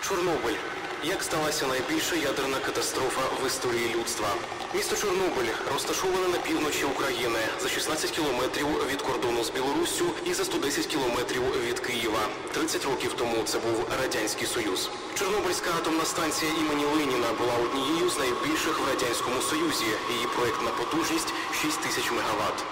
Чорнобиль. Як сталася найбільша ядерна катастрофа в історії людства? Місто Чорнобиль розташоване на півночі України за 16 кілометрів від кордону з Білоруссю і за 110 кілометрів від Києва. 30 років тому це був Радянський Союз. Чорнобильська атомна станція імені Леніна була однією з найбільших в Радянському Союзі. Її проєктна потужність 6 тисяч мегаватт.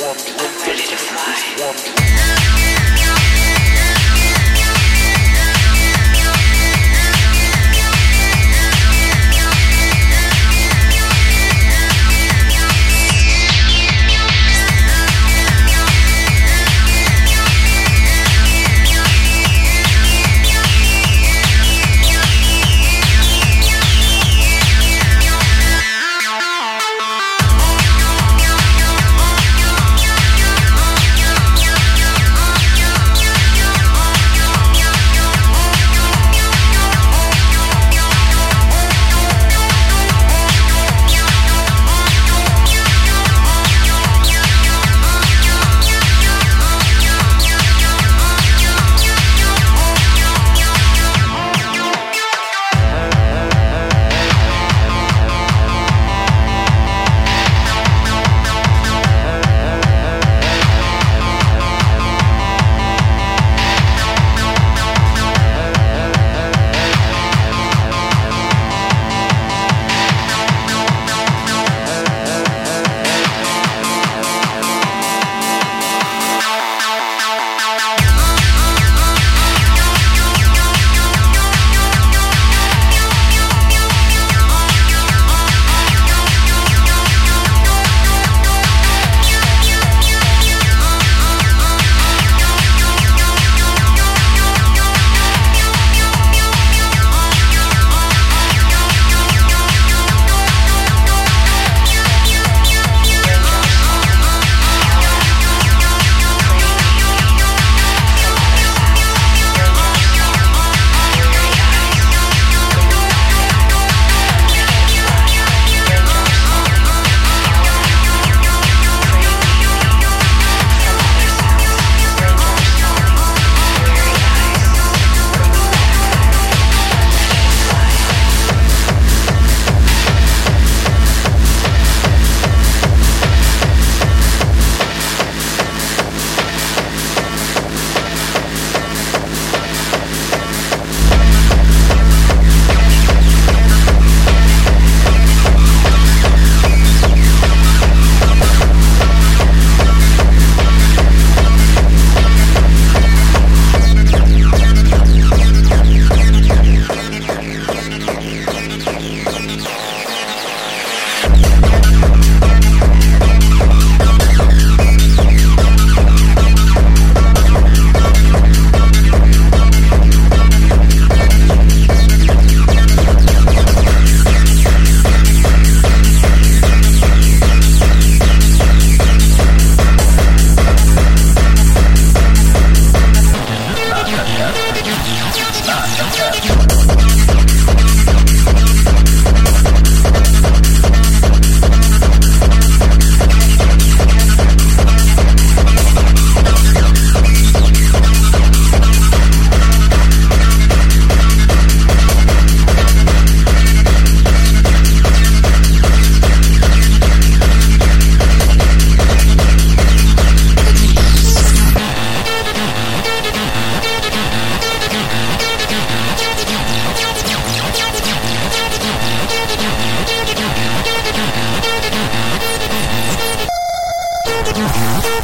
Ready to fly.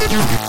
Yeah.